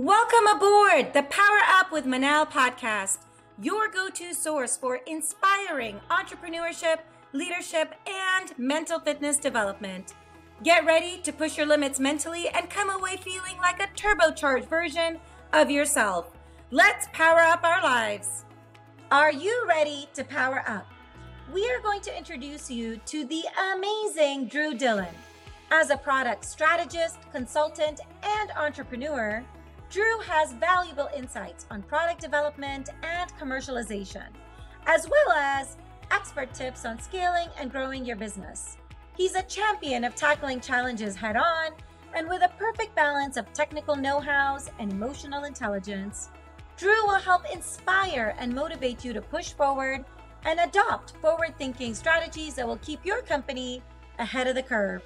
Welcome aboard the Power Up with Manal podcast, your go to source for inspiring entrepreneurship, leadership, and mental fitness development. Get ready to push your limits mentally and come away feeling like a turbocharged version of yourself. Let's power up our lives. Are you ready to power up? We are going to introduce you to the amazing Drew Dillon. As a product strategist, consultant, and entrepreneur, Drew has valuable insights on product development and commercialization, as well as expert tips on scaling and growing your business. He's a champion of tackling challenges head on and with a perfect balance of technical know hows and emotional intelligence. Drew will help inspire and motivate you to push forward and adopt forward thinking strategies that will keep your company ahead of the curve.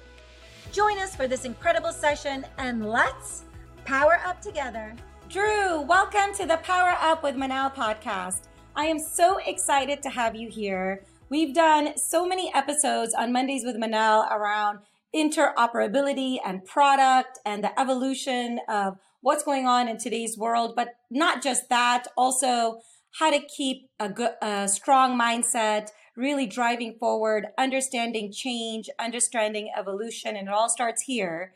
Join us for this incredible session and let's power up together. Drew, welcome to the Power Up with Manal podcast. I am so excited to have you here. We've done so many episodes on Mondays with Manal around interoperability and product and the evolution of what's going on in today's world, but not just that, also how to keep a good, a strong mindset, really driving forward, understanding change, understanding evolution, and it all starts here.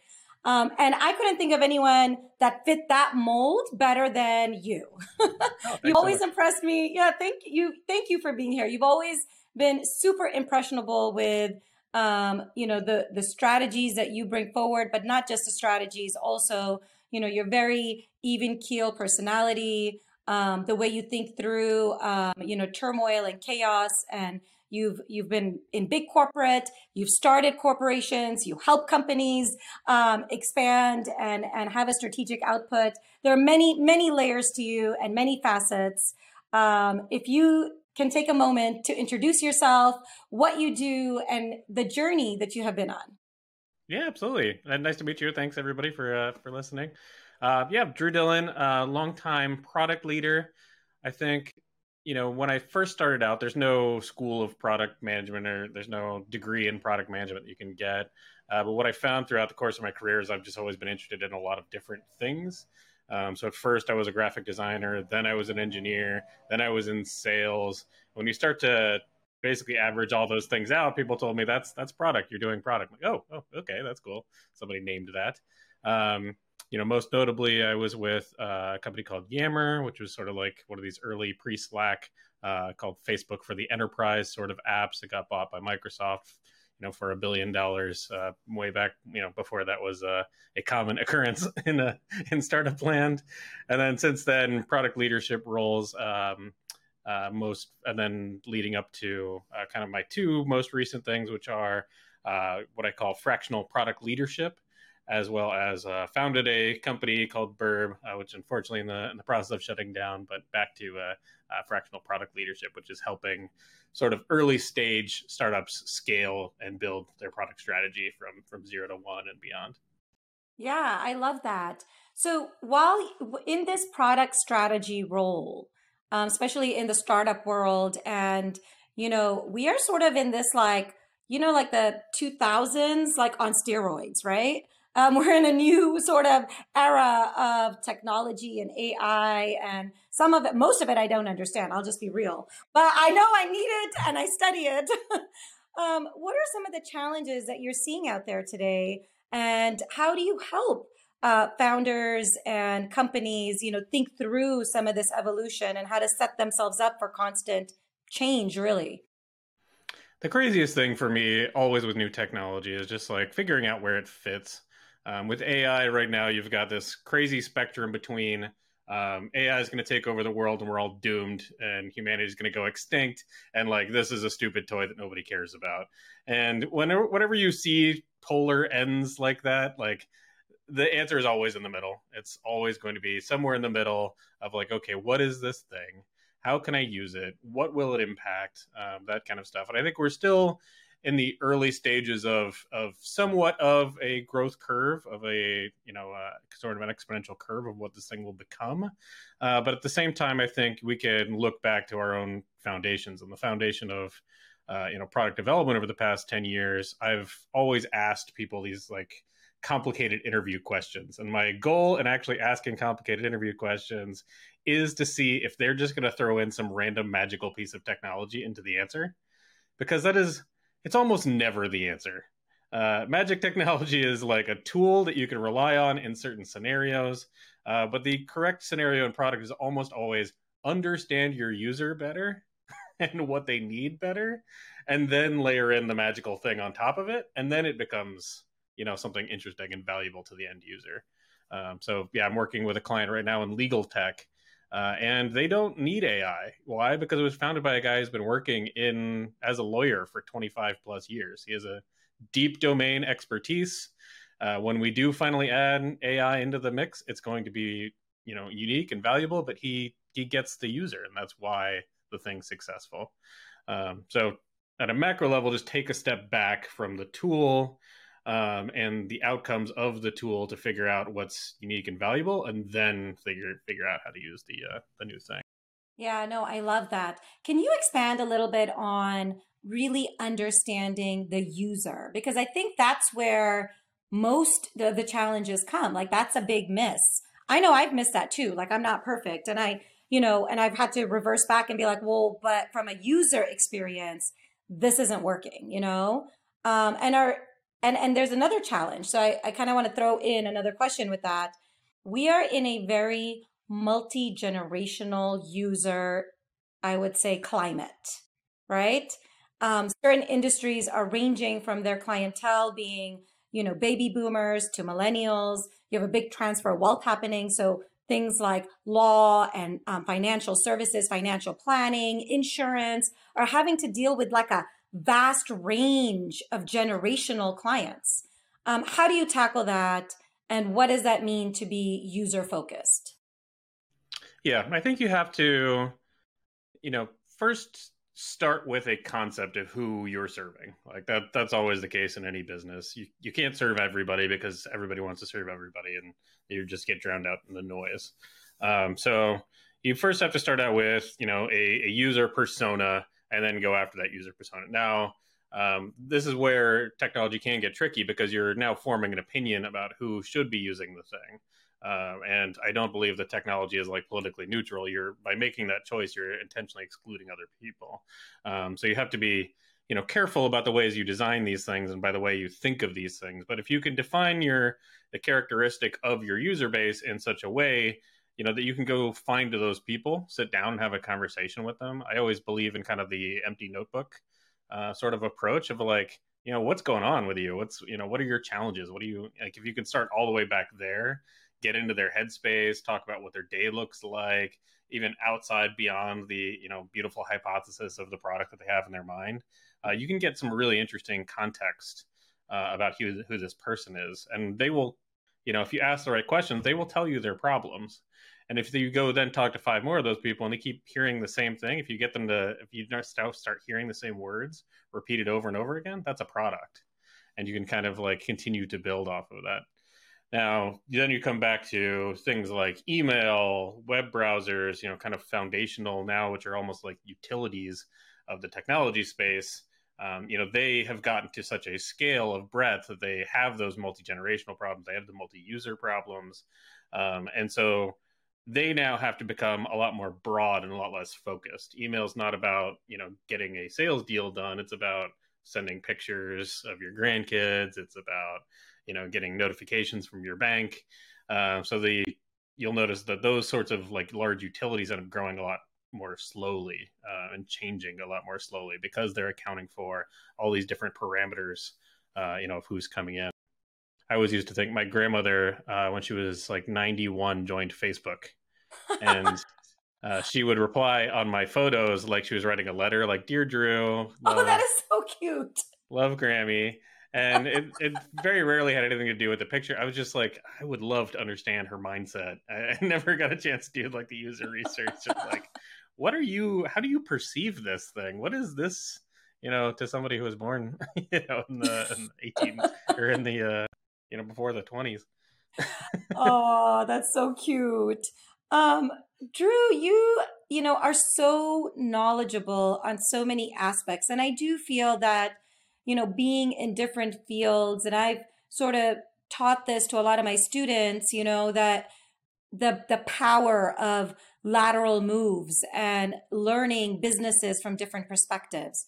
Um, and I couldn't think of anyone that fit that mold better than you. oh, you always so impressed me. Yeah, thank you. Thank you for being here. You've always been super impressionable with um, you know the the strategies that you bring forward, but not just the strategies. Also, you know your very even keel personality, um, the way you think through um, you know turmoil and chaos and You've you've been in big corporate. You've started corporations. You help companies um, expand and and have a strategic output. There are many many layers to you and many facets. Um, if you can take a moment to introduce yourself, what you do, and the journey that you have been on. Yeah, absolutely. And nice to meet you. Thanks everybody for uh, for listening. Uh, yeah, Drew Dillon, uh, longtime product leader. I think you know, when I first started out, there's no school of product management or there's no degree in product management that you can get. Uh, but what I found throughout the course of my career is I've just always been interested in a lot of different things. Um, so at first I was a graphic designer, then I was an engineer, then I was in sales. When you start to basically average all those things out, people told me that's that's product. You're doing product. I'm like, oh, oh, okay, that's cool. Somebody named that. Um, you know, most notably, I was with uh, a company called Yammer, which was sort of like one of these early pre Slack uh, called Facebook for the enterprise sort of apps that got bought by Microsoft. You know, for a billion dollars, uh, way back. You know, before that was a common occurrence in a in startup land, and then since then, product leadership roles. Um, uh, most and then leading up to uh, kind of my two most recent things, which are uh, what I call fractional product leadership, as well as uh, founded a company called Burb, uh, which unfortunately in the in the process of shutting down, but back to uh, uh, fractional product leadership, which is helping sort of early stage startups scale and build their product strategy from from zero to one and beyond. Yeah, I love that. So while in this product strategy role, um, especially in the startup world, and you know, we are sort of in this like you know like the 2000s like on steroids right um, we're in a new sort of era of technology and AI, and some of it, most of it, I don't understand. I'll just be real, but I know I need it and I study it. um, what are some of the challenges that you're seeing out there today, and how do you help? Uh, founders and companies, you know, think through some of this evolution and how to set themselves up for constant change, really. The craziest thing for me, always with new technology, is just like figuring out where it fits. Um, with AI right now, you've got this crazy spectrum between um, AI is going to take over the world and we're all doomed and humanity is going to go extinct and like this is a stupid toy that nobody cares about. And whenever whenever you see polar ends like that, like the answer is always in the middle. It's always going to be somewhere in the middle of like, okay, what is this thing? How can I use it? What will it impact? Um, that kind of stuff. And I think we're still in the early stages of of somewhat of a growth curve of a you know uh, sort of an exponential curve of what this thing will become uh, but at the same time i think we can look back to our own foundations and the foundation of uh, you know product development over the past 10 years i've always asked people these like complicated interview questions. And my goal in actually asking complicated interview questions is to see if they're just going to throw in some random magical piece of technology into the answer. Because that is, it's almost never the answer. Uh, magic technology is like a tool that you can rely on in certain scenarios, uh, but the correct scenario and product is almost always understand your user better and what they need better, and then layer in the magical thing on top of it, and then it becomes you know something interesting and valuable to the end user. Um, so yeah, I'm working with a client right now in legal tech, uh, and they don't need AI. Why? Because it was founded by a guy who's been working in as a lawyer for 25 plus years. He has a deep domain expertise. Uh, when we do finally add AI into the mix, it's going to be you know unique and valuable. But he he gets the user, and that's why the thing's successful. Um, so at a macro level, just take a step back from the tool um, and the outcomes of the tool to figure out what's unique and valuable, and then figure figure out how to use the uh, the new thing. Yeah, no, I love that. Can you expand a little bit on really understanding the user because I think that's where most the, the challenges come. Like that's a big miss. I know I've missed that too. Like I'm not perfect and I, you know, and I've had to reverse back and be like, well, but from a user experience, this isn't working, you know? Um, and our, and, and there's another challenge. So I, I kind of want to throw in another question with that. We are in a very multi generational user, I would say, climate, right? Um, certain industries are ranging from their clientele being, you know, baby boomers to millennials. You have a big transfer of wealth happening. So things like law and um, financial services, financial planning, insurance are having to deal with like a vast range of generational clients. Um, how do you tackle that? And what does that mean to be user focused? Yeah, I think you have to, you know, first start with a concept of who you're serving. Like that that's always the case in any business. You you can't serve everybody because everybody wants to serve everybody and you just get drowned out in the noise. Um, so you first have to start out with, you know, a, a user persona and then go after that user persona. Now, um, this is where technology can get tricky because you're now forming an opinion about who should be using the thing. Uh, and I don't believe that technology is like politically neutral. You're by making that choice, you're intentionally excluding other people. Um, so you have to be, you know, careful about the ways you design these things and by the way you think of these things. But if you can define your the characteristic of your user base in such a way, you know, that you can go find those people, sit down and have a conversation with them. I always believe in kind of the empty notebook uh, sort of approach of like, you know, what's going on with you? What's you know, what are your challenges? What do you like? If you can start all the way back there get into their headspace, talk about what their day looks like, even outside beyond the you know beautiful hypothesis of the product that they have in their mind. Uh, you can get some really interesting context uh, about who who this person is, and they will, you know, if you ask the right questions, they will tell you their problems. And if you go then talk to five more of those people and they keep hearing the same thing, if you get them to, if you start hearing the same words repeated over and over again, that's a product. And you can kind of like continue to build off of that. Now, then you come back to things like email, web browsers, you know, kind of foundational now, which are almost like utilities of the technology space. Um, you know, they have gotten to such a scale of breadth that they have those multi generational problems, they have the multi user problems. Um, and so they now have to become a lot more broad and a lot less focused. Email is not about, you know, getting a sales deal done, it's about sending pictures of your grandkids, it's about you know getting notifications from your bank. Uh, so the you'll notice that those sorts of like large utilities end up growing a lot more slowly uh, and changing a lot more slowly because they're accounting for all these different parameters, uh, you know, of who's coming in. I always used to think my grandmother, uh, when she was like 91, joined Facebook, and uh, she would reply on my photos like she was writing a letter, like "Dear Drew." Love, oh, that is so cute. Love Grammy and it, it very rarely had anything to do with the picture. I was just like, I would love to understand her mindset. I, I never got a chance to do like the user research of like, what are you? How do you perceive this thing? What is this? You know, to somebody who was born, you know, in the, in the eighteen or in the, uh, you know, before the twenties. oh, that's so cute. Um, Drew, you you know are so knowledgeable on so many aspects, and I do feel that you know, being in different fields. And I've sort of taught this to a lot of my students, you know, that the the power of lateral moves and learning businesses from different perspectives.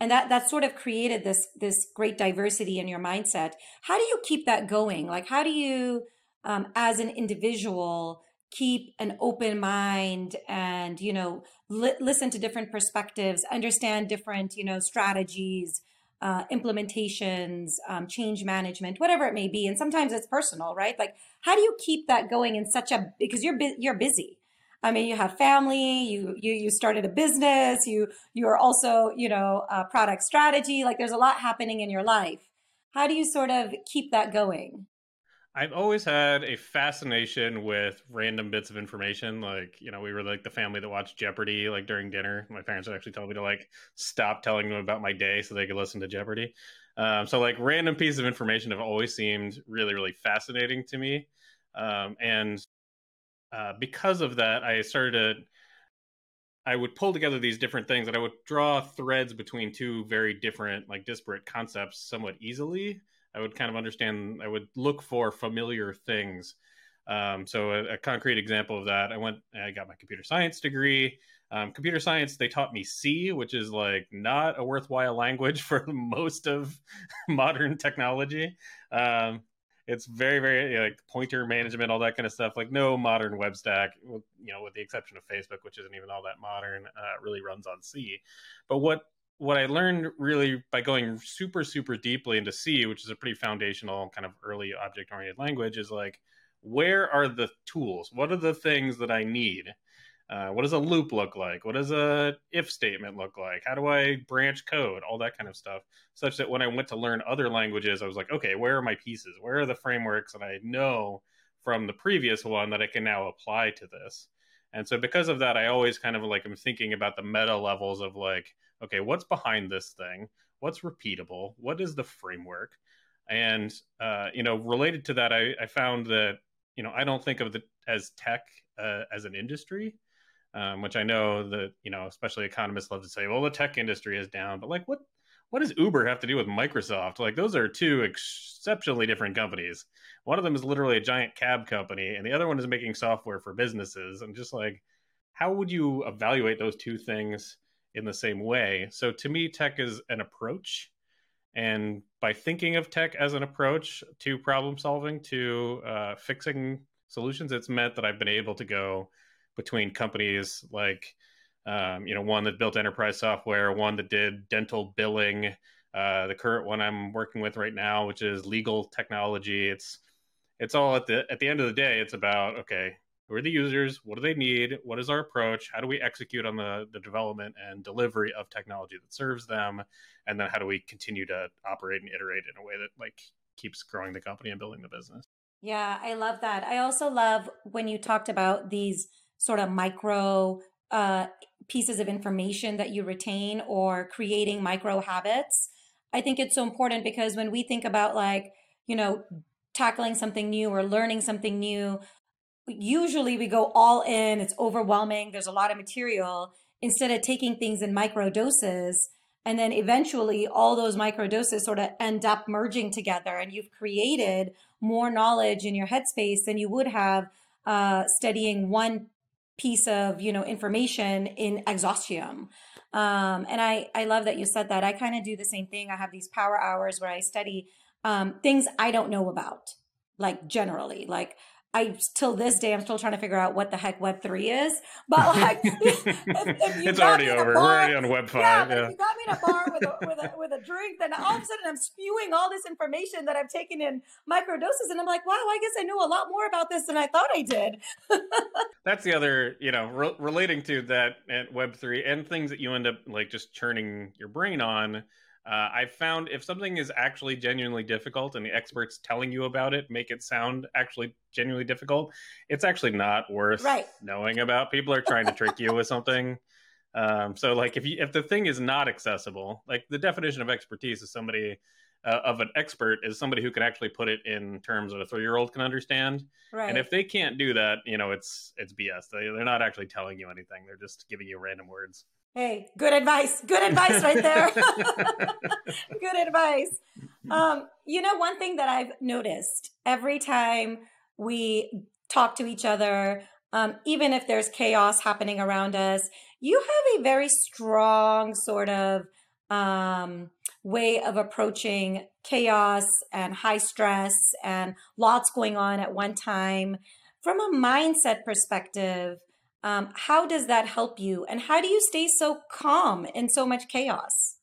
And that that sort of created this this great diversity in your mindset. How do you keep that going? Like how do you um, as an individual keep an open mind and you know li- listen to different perspectives understand different you know strategies uh, implementations um, change management whatever it may be and sometimes it's personal right like how do you keep that going in such a because you're bu- you're busy I mean, you have family, you you you started a business, you you are also you know product strategy. Like there's a lot happening in your life. How do you sort of keep that going? I've always had a fascination with random bits of information. Like, you know, we were like the family that watched Jeopardy like during dinner. My parents would actually tell me to like stop telling them about my day so they could listen to Jeopardy. Um, so like random pieces of information have always seemed really, really fascinating to me. Um, and uh, because of that, I started to. I would pull together these different things, and I would draw threads between two very different, like disparate concepts, somewhat easily. I would kind of understand. I would look for familiar things. Um, so, a, a, concrete example of that, I went. I got my computer science degree. Um, computer science, they taught me C, which is like not a worthwhile language for most of modern technology. Um, it's very very like pointer management all that kind of stuff like no modern web stack you know with the exception of facebook which isn't even all that modern uh, really runs on c but what what i learned really by going super super deeply into c which is a pretty foundational kind of early object oriented language is like where are the tools what are the things that i need uh, what does a loop look like? What does a if statement look like? How do I branch code? All that kind of stuff. Such that when I went to learn other languages, I was like, okay, where are my pieces? Where are the frameworks that I know from the previous one that I can now apply to this? And so because of that, I always kind of like I'm thinking about the meta levels of like, okay, what's behind this thing? What's repeatable? What is the framework? And uh, you know, related to that, I, I found that you know I don't think of the as tech uh, as an industry um, which I know that you know, especially economists love to say, well, the tech industry is down, but like, what what does Uber have to do with Microsoft? Like, those are two exceptionally different companies. One of them is literally a giant cab company, and the other one is making software for businesses. I'm just like, how would you evaluate those two things in the same way? So, to me, tech is an approach. And by thinking of tech as an approach to problem solving, to uh, fixing solutions, it's meant that I've been able to go between companies like um, you know one that built enterprise software, one that did dental billing. Uh, the current one I'm working with right now, which is legal technology. It's it's all at the at the end of the day, it's about okay, who are the users? What do they need? What is our approach? How do we execute on the the development and delivery of technology that serves them? And then how do we continue to operate and iterate in a way that like keeps growing the company and building the business? Yeah, I love that. I also love when you talked about these sort of micro uh, pieces of information that you retain or creating micro habits. I think it's so important because when we think about like, you know, tackling something new or learning something new, usually we go all in, it's overwhelming, there's a lot of material instead of taking things in micro doses. And then eventually all those micro doses sort of end up merging together and you've created more knowledge in your headspace than you would have uh, studying one piece of you know information in exhaustion um, and i i love that you said that i kind of do the same thing i have these power hours where i study um, things i don't know about like generally like I till this day I'm still trying to figure out what the heck Web three is. But like, if, if it's already over. Bar, We're already on Web five. Yeah, yeah. If you got me in a bar with a, with a with a drink, then all of a sudden I'm spewing all this information that I've taken in micro doses, and I'm like, wow, I guess I know a lot more about this than I thought I did. That's the other, you know, re- relating to that at Web three and things that you end up like just churning your brain on uh, I've found if something is actually genuinely difficult and the experts telling you about it make it sound actually genuinely difficult, it's actually not worth right. knowing about. People are trying to trick you with something. Um, so, like, if you if the thing is not accessible, like the definition of expertise is somebody uh, of an expert is somebody who can actually put it in terms that a three year old can understand. Right. And if they can't do that, you know, it's it's BS. They, they're not actually telling you anything. They're just giving you random words. Hey, good advice. Good advice right there. good advice. Um, you know, one thing that I've noticed every time we talk to each other, um, even if there's chaos happening around us, you have a very strong sort of um, way of approaching chaos and high stress and lots going on at one time. From a mindset perspective, um, how does that help you? And how do you stay so calm in so much chaos?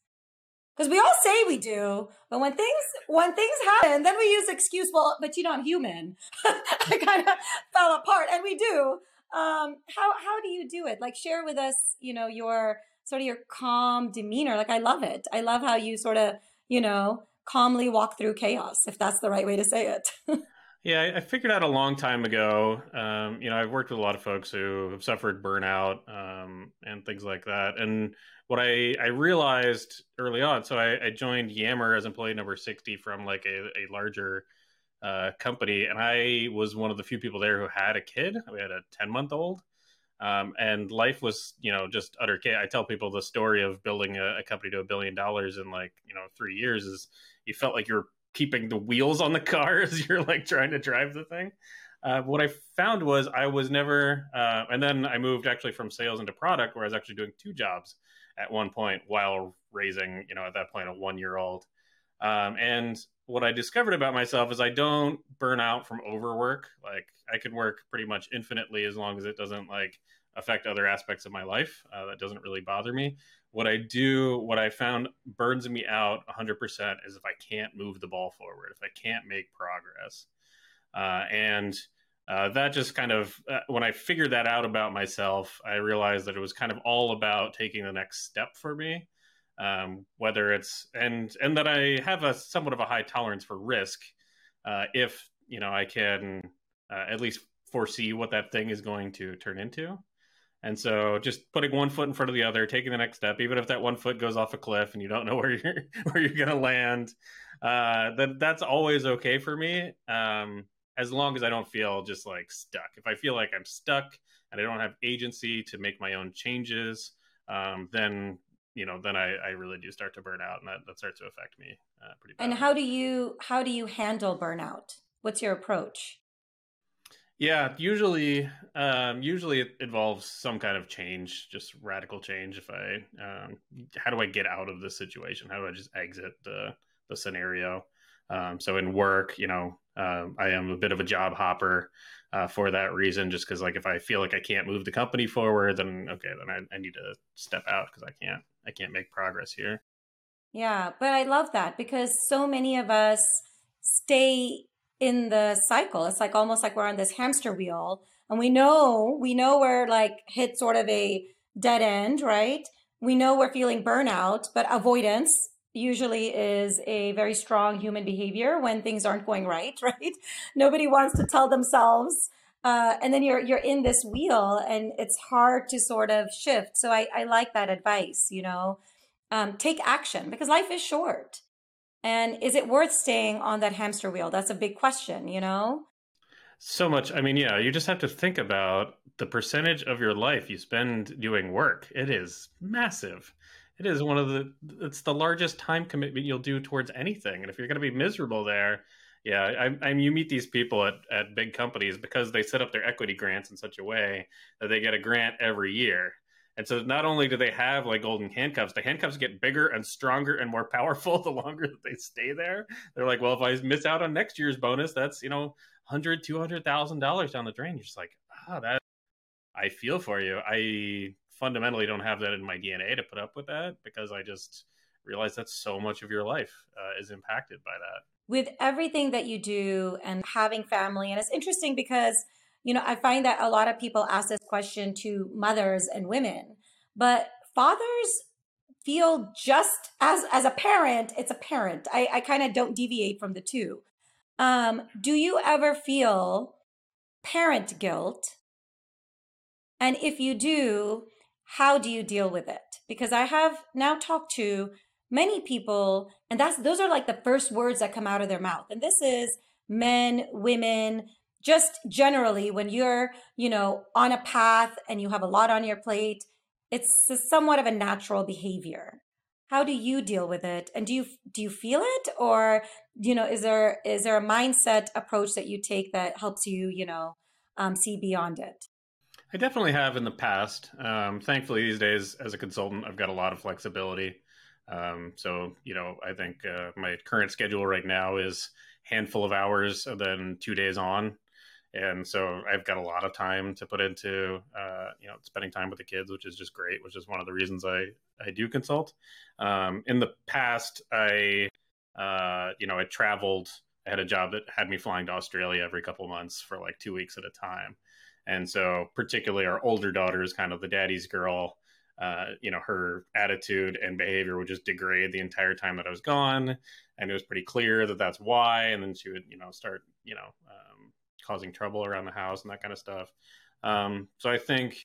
Because we all say we do, but when things when things happen, then we use excuse. Well, but you know I'm human. I kind of fell apart, and we do. Um, how how do you do it? Like share with us, you know, your sort of your calm demeanor. Like I love it. I love how you sort of, you know, calmly walk through chaos, if that's the right way to say it. yeah, I figured out a long time ago. Um, you know, I've worked with a lot of folks who have suffered burnout um, and things like that. And what I, I realized early on, so I, I joined Yammer as employee number 60 from like a, a larger uh, company. And I was one of the few people there who had a kid. We had a 10 month old. Um, and life was, you know, just utter chaos. I tell people the story of building a, a, company to a billion dollars in like, you know, three years is you felt like you're keeping the wheels on the car as you're like trying to drive the thing. Uh, what I found was I was never, uh, and then I moved actually from sales into product where I was actually doing two jobs at one point while raising, you know, at that point a one year old. Um, and what I discovered about myself is I don't burn out from overwork. Like I can work pretty much infinitely as long as it doesn't like affect other aspects of my life. Uh, that doesn't really bother me. What I do, what I found burns me out 100% is if I can't move the ball forward, if I can't make progress. Uh, and uh, that just kind of, uh, when I figured that out about myself, I realized that it was kind of all about taking the next step for me um, whether it's and and that I have a somewhat of a high tolerance for risk uh, if you know I can uh, at least foresee what that thing is going to turn into. And so just putting one foot in front of the other, taking the next step, even if that one foot goes off a cliff and you don't know where you're where you're gonna land, uh, that that's always okay for me. Um, as long as I don't feel just like stuck. If I feel like I'm stuck and I don't have agency to make my own changes, um, then you know, then I, I really do start to burn out, and that, that starts to affect me uh, pretty bad. And how do you how do you handle burnout? What's your approach? Yeah, usually, um, usually it involves some kind of change, just radical change. If I, um, how do I get out of this situation? How do I just exit the the scenario? Um, so in work, you know, um, I am a bit of a job hopper uh, for that reason. Just because, like, if I feel like I can't move the company forward, then okay, then I, I need to step out because I can't I can't make progress here. Yeah, but I love that because so many of us stay in the cycle. It's like almost like we're on this hamster wheel, and we know we know we're like hit sort of a dead end, right? We know we're feeling burnout, but avoidance usually is a very strong human behavior when things aren't going right, right? Nobody wants to tell themselves. Uh, and then you're you're in this wheel, and it's hard to sort of shift. So I, I like that advice. You know, um, take action because life is short, and is it worth staying on that hamster wheel? That's a big question. You know. So much. I mean, yeah, you just have to think about the percentage of your life you spend doing work. It is massive. It is one of the it's the largest time commitment you'll do towards anything. And if you're going to be miserable there, yeah, I, I you meet these people at, at big companies because they set up their equity grants in such a way that they get a grant every year. And so not only do they have like golden handcuffs, the handcuffs get bigger and stronger and more powerful the longer that they stay there. They're like, well, if I miss out on next year's bonus, that's, you know, hundred, two hundred thousand dollars down the drain. You're just like, ah, oh, that I feel for you. I fundamentally don't have that in my DNA to put up with that because I just realize that so much of your life uh, is impacted by that. With everything that you do and having family, and it's interesting because, you know, I find that a lot of people ask this question to mothers and women, but fathers feel just as as a parent it's a parent i, I kind of don't deviate from the two um, do you ever feel parent guilt and if you do how do you deal with it? Because I have now talked to many people and that's those are like the first words that come out of their mouth. And this is men, women, just generally when you're, you know, on a path and you have a lot on your plate, it's somewhat of a natural behavior. how do you deal with it? And do you do you feel it? Or you know is there is there a mindset approach that you take that helps you you know um, see beyond it? I definitely have in the past. Um, thankfully these days as a consultant i've got a lot of flexibility. Um, so you know i think uh, my current schedule right now is handful of hours and then two days on and so I've got a lot of time to put into uh, you know spending time with the kids, which is just great. Which is one of the reasons I I do consult. Um, in the past, I uh, you know I traveled. I had a job that had me flying to Australia every couple of months for like two weeks at a time, and so particularly our older daughter is kind of the daddy's girl. Uh, you know, her attitude and behavior would just degrade the entire time that I was gone, and it was pretty clear that that's why. And then she would, you know, start, you know, um, causing trouble around the house and that kind of stuff. Um, so I think,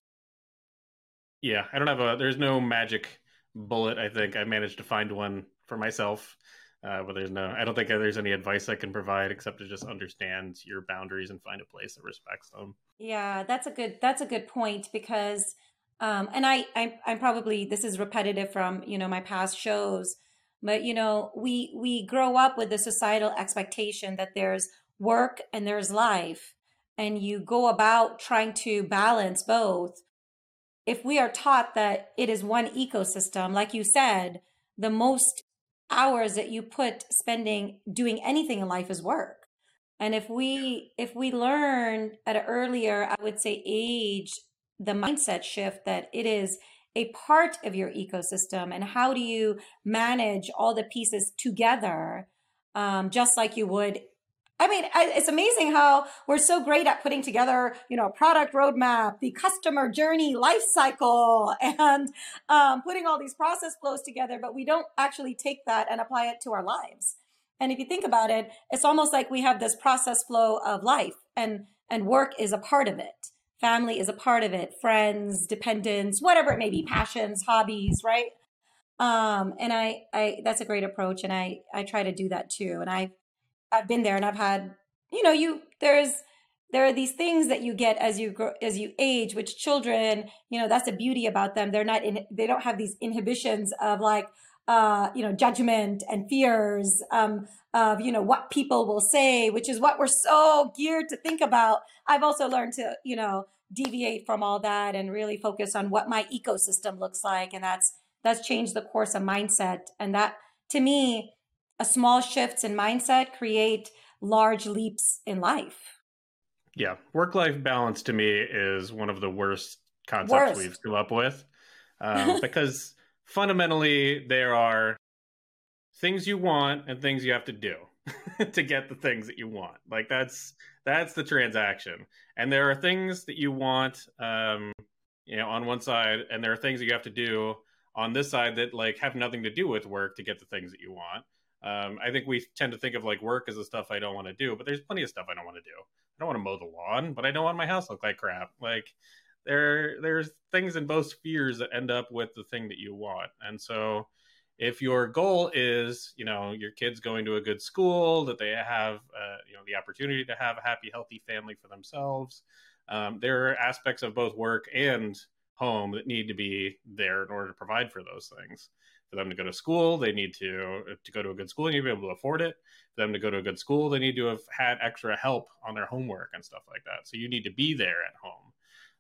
yeah, I don't have a. There's no magic bullet. I think I managed to find one for myself. Uh, but there's no, I don't think there's any advice I can provide except to just understand your boundaries and find a place that respects them. Yeah, that's a good, that's a good point because, um, and I, I, I'm probably, this is repetitive from, you know, my past shows, but you know, we, we grow up with the societal expectation that there's work and there's life, and you go about trying to balance both, if we are taught that it is one ecosystem, like you said, the most hours that you put spending doing anything in life is work. And if we if we learn at an earlier, I would say age, the mindset shift that it is a part of your ecosystem and how do you manage all the pieces together um, just like you would I mean, it's amazing how we're so great at putting together, you know, a product roadmap, the customer journey life cycle, and um, putting all these process flows together, but we don't actually take that and apply it to our lives. And if you think about it, it's almost like we have this process flow of life, and and work is a part of it. Family is a part of it. Friends, dependents, whatever it may be, passions, hobbies, right? Um, and I, I, that's a great approach, and I, I try to do that too. And I I've been there and I've had, you know, you there's there are these things that you get as you grow as you age which children you know that's the beauty about them. They're not in they don't have these inhibitions of like uh you know judgment and fears um of you know what people will say which is what we're so geared to think about. I've also learned to you know deviate from all that and really focus on what my ecosystem looks like. And that's that's changed the course of mindset. And that to me a small shifts in mindset create large leaps in life. Yeah, work life balance to me is one of the worst concepts worst. we've come up with um, because fundamentally there are things you want and things you have to do to get the things that you want. Like that's that's the transaction, and there are things that you want, um, you know, on one side, and there are things that you have to do on this side that like have nothing to do with work to get the things that you want. Um, I think we tend to think of like work as the stuff I don't want to do, but there's plenty of stuff I don't want to do. I don't want to mow the lawn, but I don't want my house to look like crap. Like there, there's things in both spheres that end up with the thing that you want. And so, if your goal is, you know, your kids going to a good school, that they have, uh, you know, the opportunity to have a happy, healthy family for themselves, um, there are aspects of both work and home that need to be there in order to provide for those things for them to go to school they need to to go to a good school they need to be able to afford it. For them to go to a good school they need to have had extra help on their homework and stuff like that. So you need to be there at home.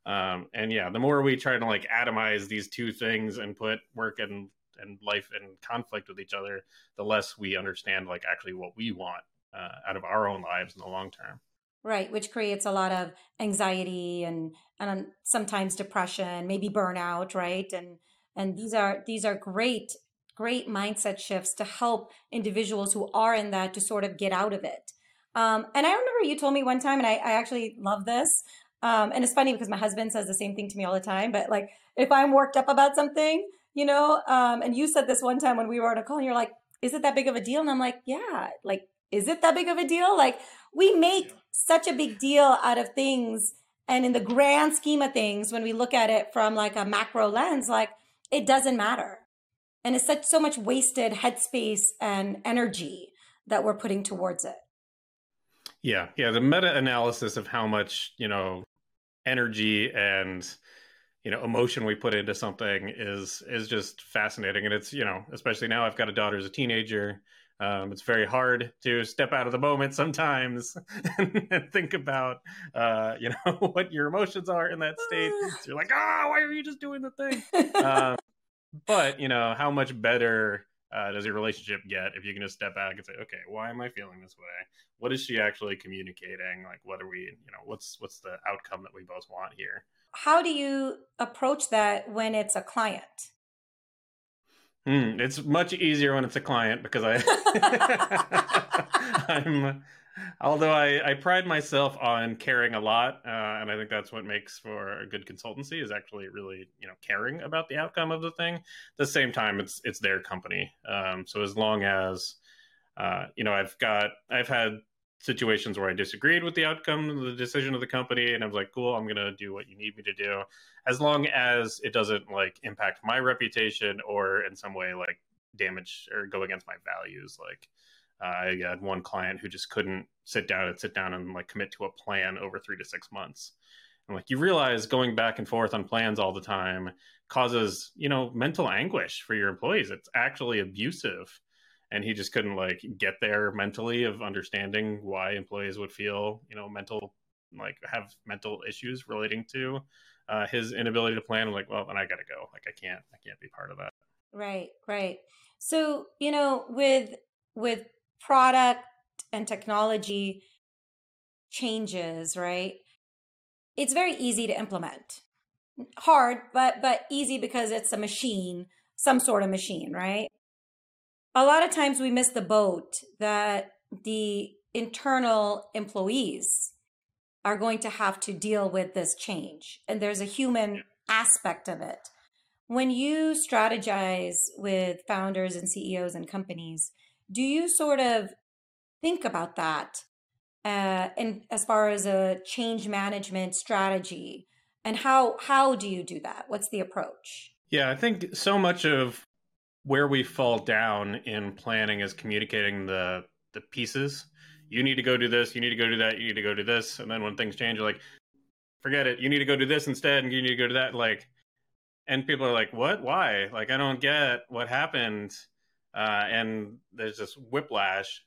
Um, and yeah the more we try to like atomize these two things and put work and and life in conflict with each other the less we understand like actually what we want uh, out of our own lives in the long term. Right which creates a lot of anxiety and and sometimes depression maybe burnout right? And and these are these are great great mindset shifts to help individuals who are in that to sort of get out of it. Um, and i remember you told me one time and i, I actually love this um, and it's funny because my husband says the same thing to me all the time but like if i'm worked up about something you know um, and you said this one time when we were on a call and you're like is it that big of a deal? And i'm like yeah like is it that big of a deal? Like we make such a big deal out of things and in the grand scheme of things when we look at it from like a macro lens like it doesn't matter. And it's such so much wasted headspace and energy that we're putting towards it. Yeah, yeah. The meta analysis of how much, you know, energy and you know emotion we put into something is is just fascinating and it's you know especially now i've got a daughter as a teenager um, it's very hard to step out of the moment sometimes and, and think about uh, you know what your emotions are in that state. So you're like ah oh, why are you just doing the thing? Um, but you know how much better uh, does your relationship get if you can just step back and say okay why am i feeling this way? What is she actually communicating? Like what are we you know what's what's the outcome that we both want here? How do you approach that when it's a client? Mm, it's much easier when it's a client because I, I'm, although I, I pride myself on caring a lot, uh, and I think that's what makes for a good consultancy is actually really you know caring about the outcome of the thing. At the same time, it's it's their company, um, so as long as uh, you know I've got I've had situations where I disagreed with the outcome, the decision of the company, and I was like, cool, I'm gonna do what you need me to do, as long as it doesn't like impact my reputation or in some way like damage or go against my values. Like uh, I had one client who just couldn't sit down and sit down and like commit to a plan over three to six months. And like you realize going back and forth on plans all the time causes you know mental anguish for your employees. It's actually abusive and he just couldn't like get there mentally of understanding why employees would feel you know mental like have mental issues relating to uh, his inability to plan. I'm like well then i gotta go. Like i can't i can't be part of that. Right right. So you know with with product and technology changes right it's very easy to implement. Hard but but easy because it's a machine some sort of machine right a lot of times we miss the boat that the internal employees are going to have to deal with this change. And there's a human aspect of it. When you strategize with founders and CEOs and companies, do you sort of think about that uh, and as far as a change management strategy? And how how do you do that? What's the approach? Yeah, I think so much of where we fall down in planning is communicating the the pieces. You need to go do this. You need to go do that. You need to go do this. And then when things change, you're like, forget it. You need to go do this instead, and you need to go to that. Like, and people are like, what? Why? Like, I don't get what happened. Uh, and there's this whiplash.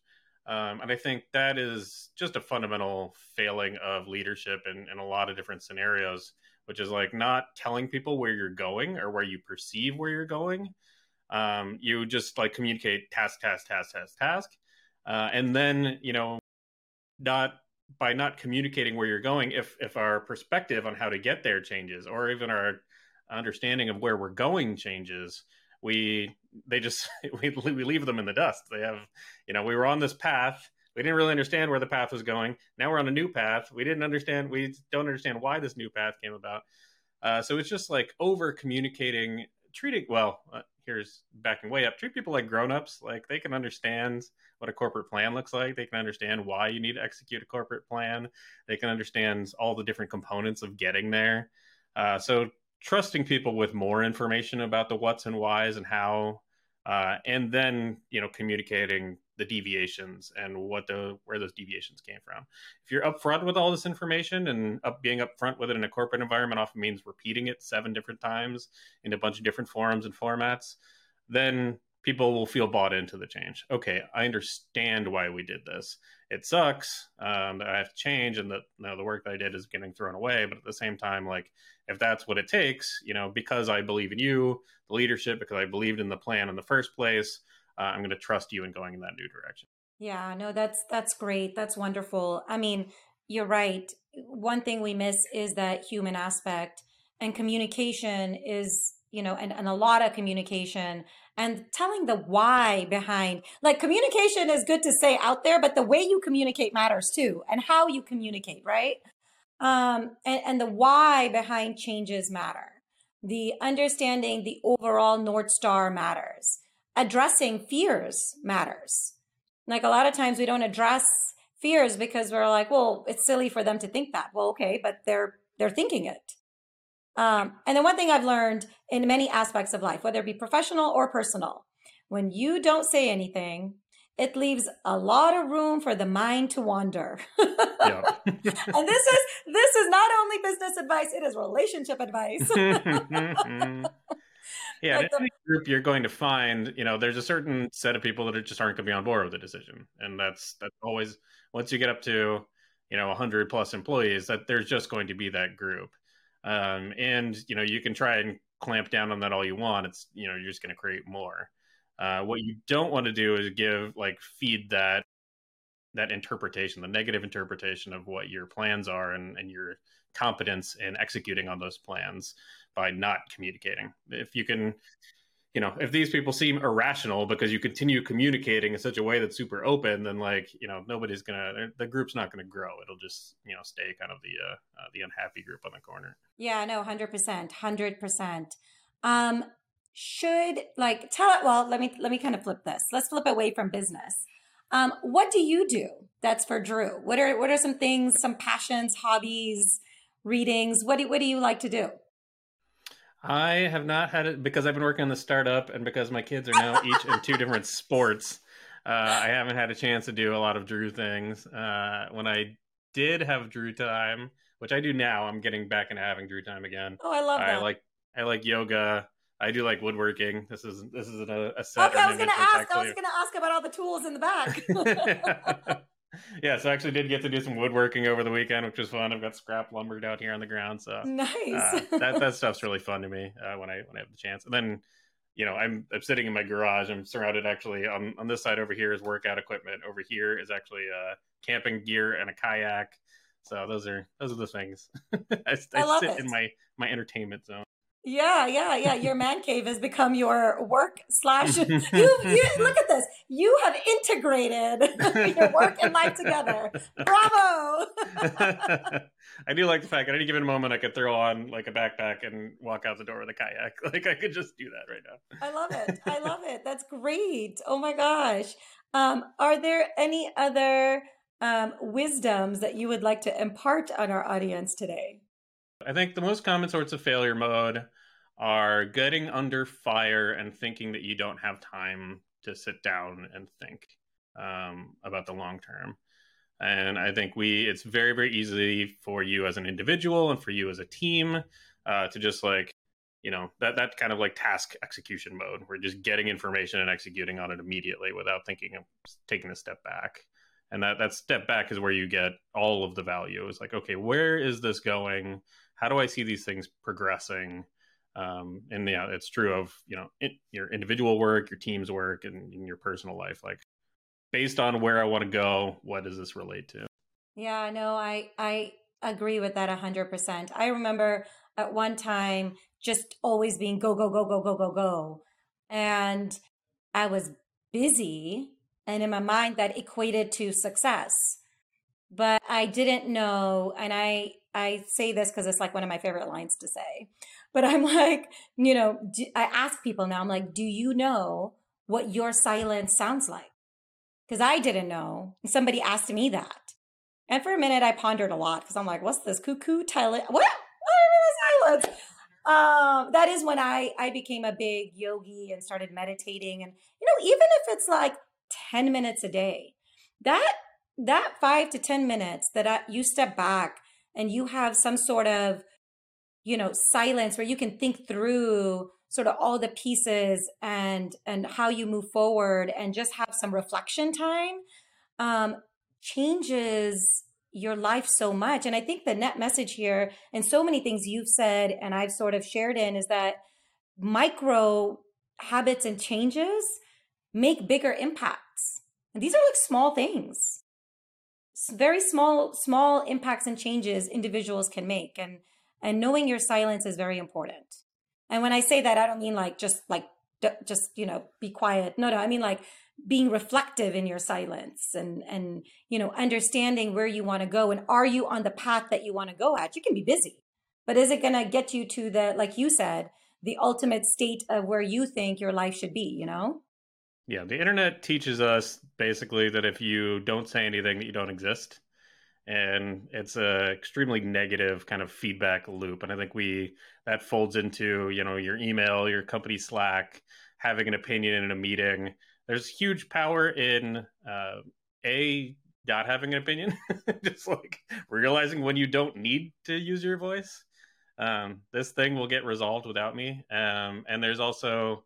Um, and I think that is just a fundamental failing of leadership in, in a lot of different scenarios, which is like not telling people where you're going or where you perceive where you're going um, you just like communicate task, task, task, task, task, uh, and then you know, not by not communicating where you're going. If if our perspective on how to get there changes, or even our understanding of where we're going changes, we they just we, we leave them in the dust. They have you know we were on this path. We didn't really understand where the path was going. Now we're on a new path. We didn't understand. We don't understand why this new path came about. Uh, so it's just like over communicating, treating well. Uh, here's backing way up. Treat people like grown-ups. Like they can understand what a corporate plan looks like. They can understand why you need to execute a corporate plan. They can understand all the different components of getting there. Uh, so trusting people with more information about the what's and whys and how uh, and then you know communicating the deviations and what the where those deviations came from. If you're upfront with all this information and up being upfront with it in a corporate environment often means repeating it seven different times in a bunch of different forums and formats, then people will feel bought into the change. Okay, I understand why we did this. It sucks um, that I have to change, and that you know, the work that I did is getting thrown away. But at the same time, like if that's what it takes, you know, because I believe in you, the leadership, because I believed in the plan in the first place, uh, I'm going to trust you in going in that new direction. Yeah, no, that's that's great. That's wonderful. I mean, you're right. One thing we miss is that human aspect, and communication is you know, and, and a lot of communication and telling the why behind like communication is good to say out there, but the way you communicate matters too, and how you communicate, right? Um, and, and the why behind changes matter. The understanding the overall North Star matters addressing fears matters. Like a lot of times we don't address fears because we're like, well, it's silly for them to think that. Well, okay, but they're they're thinking it. Um, and then one thing I've learned in many aspects of life, whether it be professional or personal, when you don't say anything, it leaves a lot of room for the mind to wander. and this is this is not only business advice, it is relationship advice. yeah, any group you're going to find, you know, there's a certain set of people that are just aren't going to be on board with the decision. And that's that's always once you get up to, you know, 100 plus employees, that there's just going to be that group. Um, and you know, you can try and clamp down on that all you want. It's you know, you're just going to create more. Uh, what you don't want to do is give like feed that that interpretation, the negative interpretation of what your plans are and, and your competence in executing on those plans by not communicating. If you can, you know, if these people seem irrational because you continue communicating in such a way that's super open, then like, you know, nobody's gonna, the group's not gonna grow. It'll just, you know, stay kind of the uh, uh the unhappy group on the corner. Yeah, no, hundred percent, hundred percent. Um, should like tell it well let me let me kind of flip this let's flip away from business um, what do you do that's for drew what are what are some things some passions hobbies readings what do, what do you like to do i have not had it because i've been working on the startup and because my kids are now each in two different sports uh, i haven't had a chance to do a lot of drew things uh, when i did have drew time which i do now i'm getting back into having drew time again oh i love that i like i like yoga I do like woodworking. This is this is a, a set. Okay, I was going to ask. Actually... I was going to ask about all the tools in the back. yeah, so I actually did get to do some woodworking over the weekend, which was fun. I've got scrap lumber down here on the ground, so nice. Uh, that that stuff's really fun to me uh, when I when I have the chance. And then, you know, I'm I'm sitting in my garage. I'm surrounded actually on on this side over here is workout equipment. Over here is actually uh, camping gear and a kayak. So those are those are the things. I, I, I sit it. in my my entertainment zone. Yeah, yeah, yeah. Your man cave has become your work slash. You, you look at this. You have integrated your work and life together. Bravo! I do like the fact at any given moment I could throw on like a backpack and walk out the door with a kayak. Like I could just do that right now. I love it. I love it. That's great. Oh my gosh. Um, are there any other um, wisdoms that you would like to impart on our audience today? I think the most common sorts of failure mode are getting under fire and thinking that you don't have time to sit down and think um, about the long term. And I think we, it's very, very easy for you as an individual and for you as a team uh, to just like, you know, that, that kind of like task execution mode. We're just getting information and executing on it immediately without thinking of taking a step back. And that, that step back is where you get all of the value. It's like, okay, where is this going? How do I see these things progressing? um, and yeah it's true of you know your individual work your team's work and in your personal life like based on where i want to go what does this relate to? Yeah no i i agree with that a 100% i remember at one time just always being go go go go go go go. And i was busy and in my mind that equated to success. But i didn't know and i i say this because it's like one of my favorite lines to say but I'm like, you know, do, I ask people now, I'm like, do you know what your silence sounds like? Because I didn't know. Somebody asked me that. And for a minute, I pondered a lot because I'm like, what's this cuckoo silent? What? What is Silence. Um, that is when I I became a big yogi and started meditating. And you know, even if it's like 10 minutes a day, that that five to 10 minutes that I, you step back and you have some sort of you know silence where you can think through sort of all the pieces and and how you move forward and just have some reflection time um, changes your life so much. And i think the net message here and so many things you've said and i've sort of shared in is that micro habits and changes make bigger impacts. And these are like small things very small small impacts and changes individuals can make and and knowing your silence is very important. And when I say that, I don't mean like just like just you know be quiet. No, no, I mean like being reflective in your silence and and you know understanding where you want to go and are you on the path that you want to go at. You can be busy, but is it going to get you to the like you said the ultimate state of where you think your life should be? You know. Yeah, the internet teaches us basically that if you don't say anything, that you don't exist and it's a extremely negative kind of feedback loop and i think we that folds into you know your email your company slack having an opinion in a meeting there's huge power in uh, a not having an opinion, just like realizing when you don't need to use your voice. Um, this thing will get resolved without me. Um, and there's also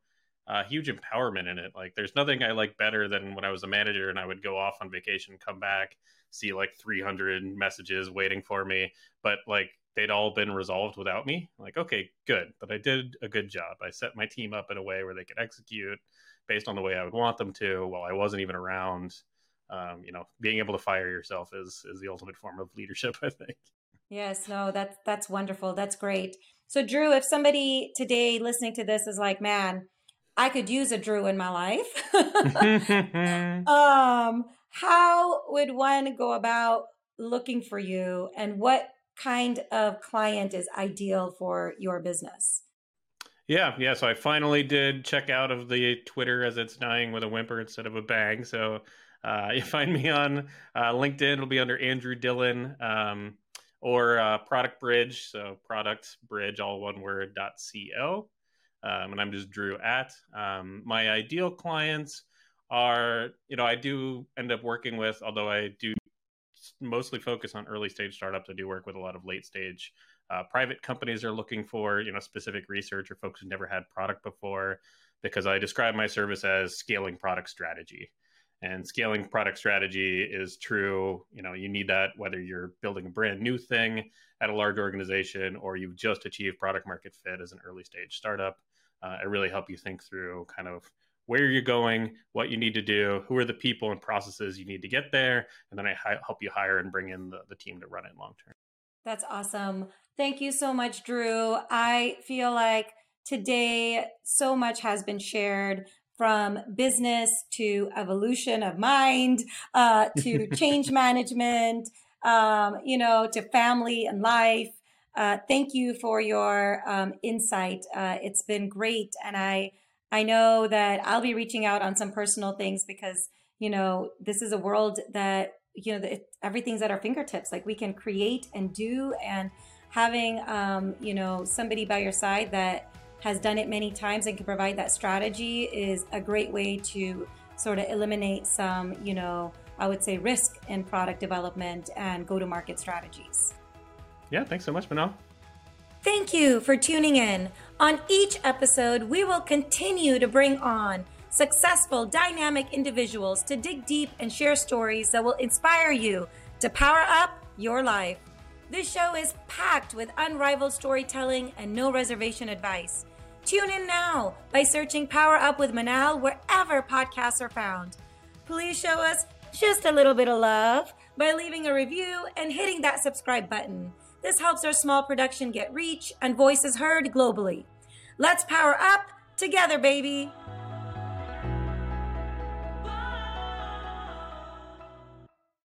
a huge empowerment in it. Like, there's nothing I like better than when I was a manager and I would go off on vacation, come back, see like 300 messages waiting for me, but like they'd all been resolved without me. Like, okay, good, but I did a good job. I set my team up in a way where they could execute based on the way I would want them to while I wasn't even around. Um, you know, being able to fire yourself is is the ultimate form of leadership, I think. Yes, no, that's that's wonderful. That's great. So Drew, if somebody today listening to this is like, man, I could use a Drew in my life. um, how would one go about looking for you and what kind of client is ideal for your business? Yeah, yeah. So I finally did check out of the Twitter as it's dying with a whimper instead of a bang. So uh, you find me on uh, LinkedIn. It'll be under Andrew Dillon um, or uh, ProductBridge. So Product Bridge, all one word. dot co. Um, and I'm just Drew at. Um, my ideal clients are, you know, I do end up working with, although I do mostly focus on early stage startups. I do work with a lot of late stage uh, private companies are looking for, you know, specific research or folks who've never had product before, because I describe my service as scaling product strategy. And scaling product strategy is true. You know, you need that whether you're building a brand new thing at a large organization or you've just achieved product market fit as an early stage startup. Uh, I really help you think through kind of where you're going, what you need to do, who are the people and processes you need to get there, and then I hi- help you hire and bring in the, the team to run it long term. That's awesome. Thank you so much, Drew. I feel like today so much has been shared from business to evolution of mind uh, to change management, um, you know, to family and life. Uh, thank you for your um, insight. Uh, it's been great, and I I know that I'll be reaching out on some personal things because, you know, this is a world that, you know, it, everything's at our fingertips. Like we can create and do, and having, um, you know, somebody by your side that has done it many times and can provide that strategy is a great way to sort of eliminate some, you know, I would say risk in product development and go to market strategies. Yeah, thanks so much, Manal. Thank you for tuning in. On each episode, we will continue to bring on successful, dynamic individuals to dig deep and share stories that will inspire you to power up your life. This show is packed with unrivaled storytelling and no reservation advice. Tune in now by searching Power Up with Manal wherever podcasts are found. Please show us just a little bit of love by leaving a review and hitting that subscribe button. This helps our small production get reach and voices heard globally. Let's power up together, baby.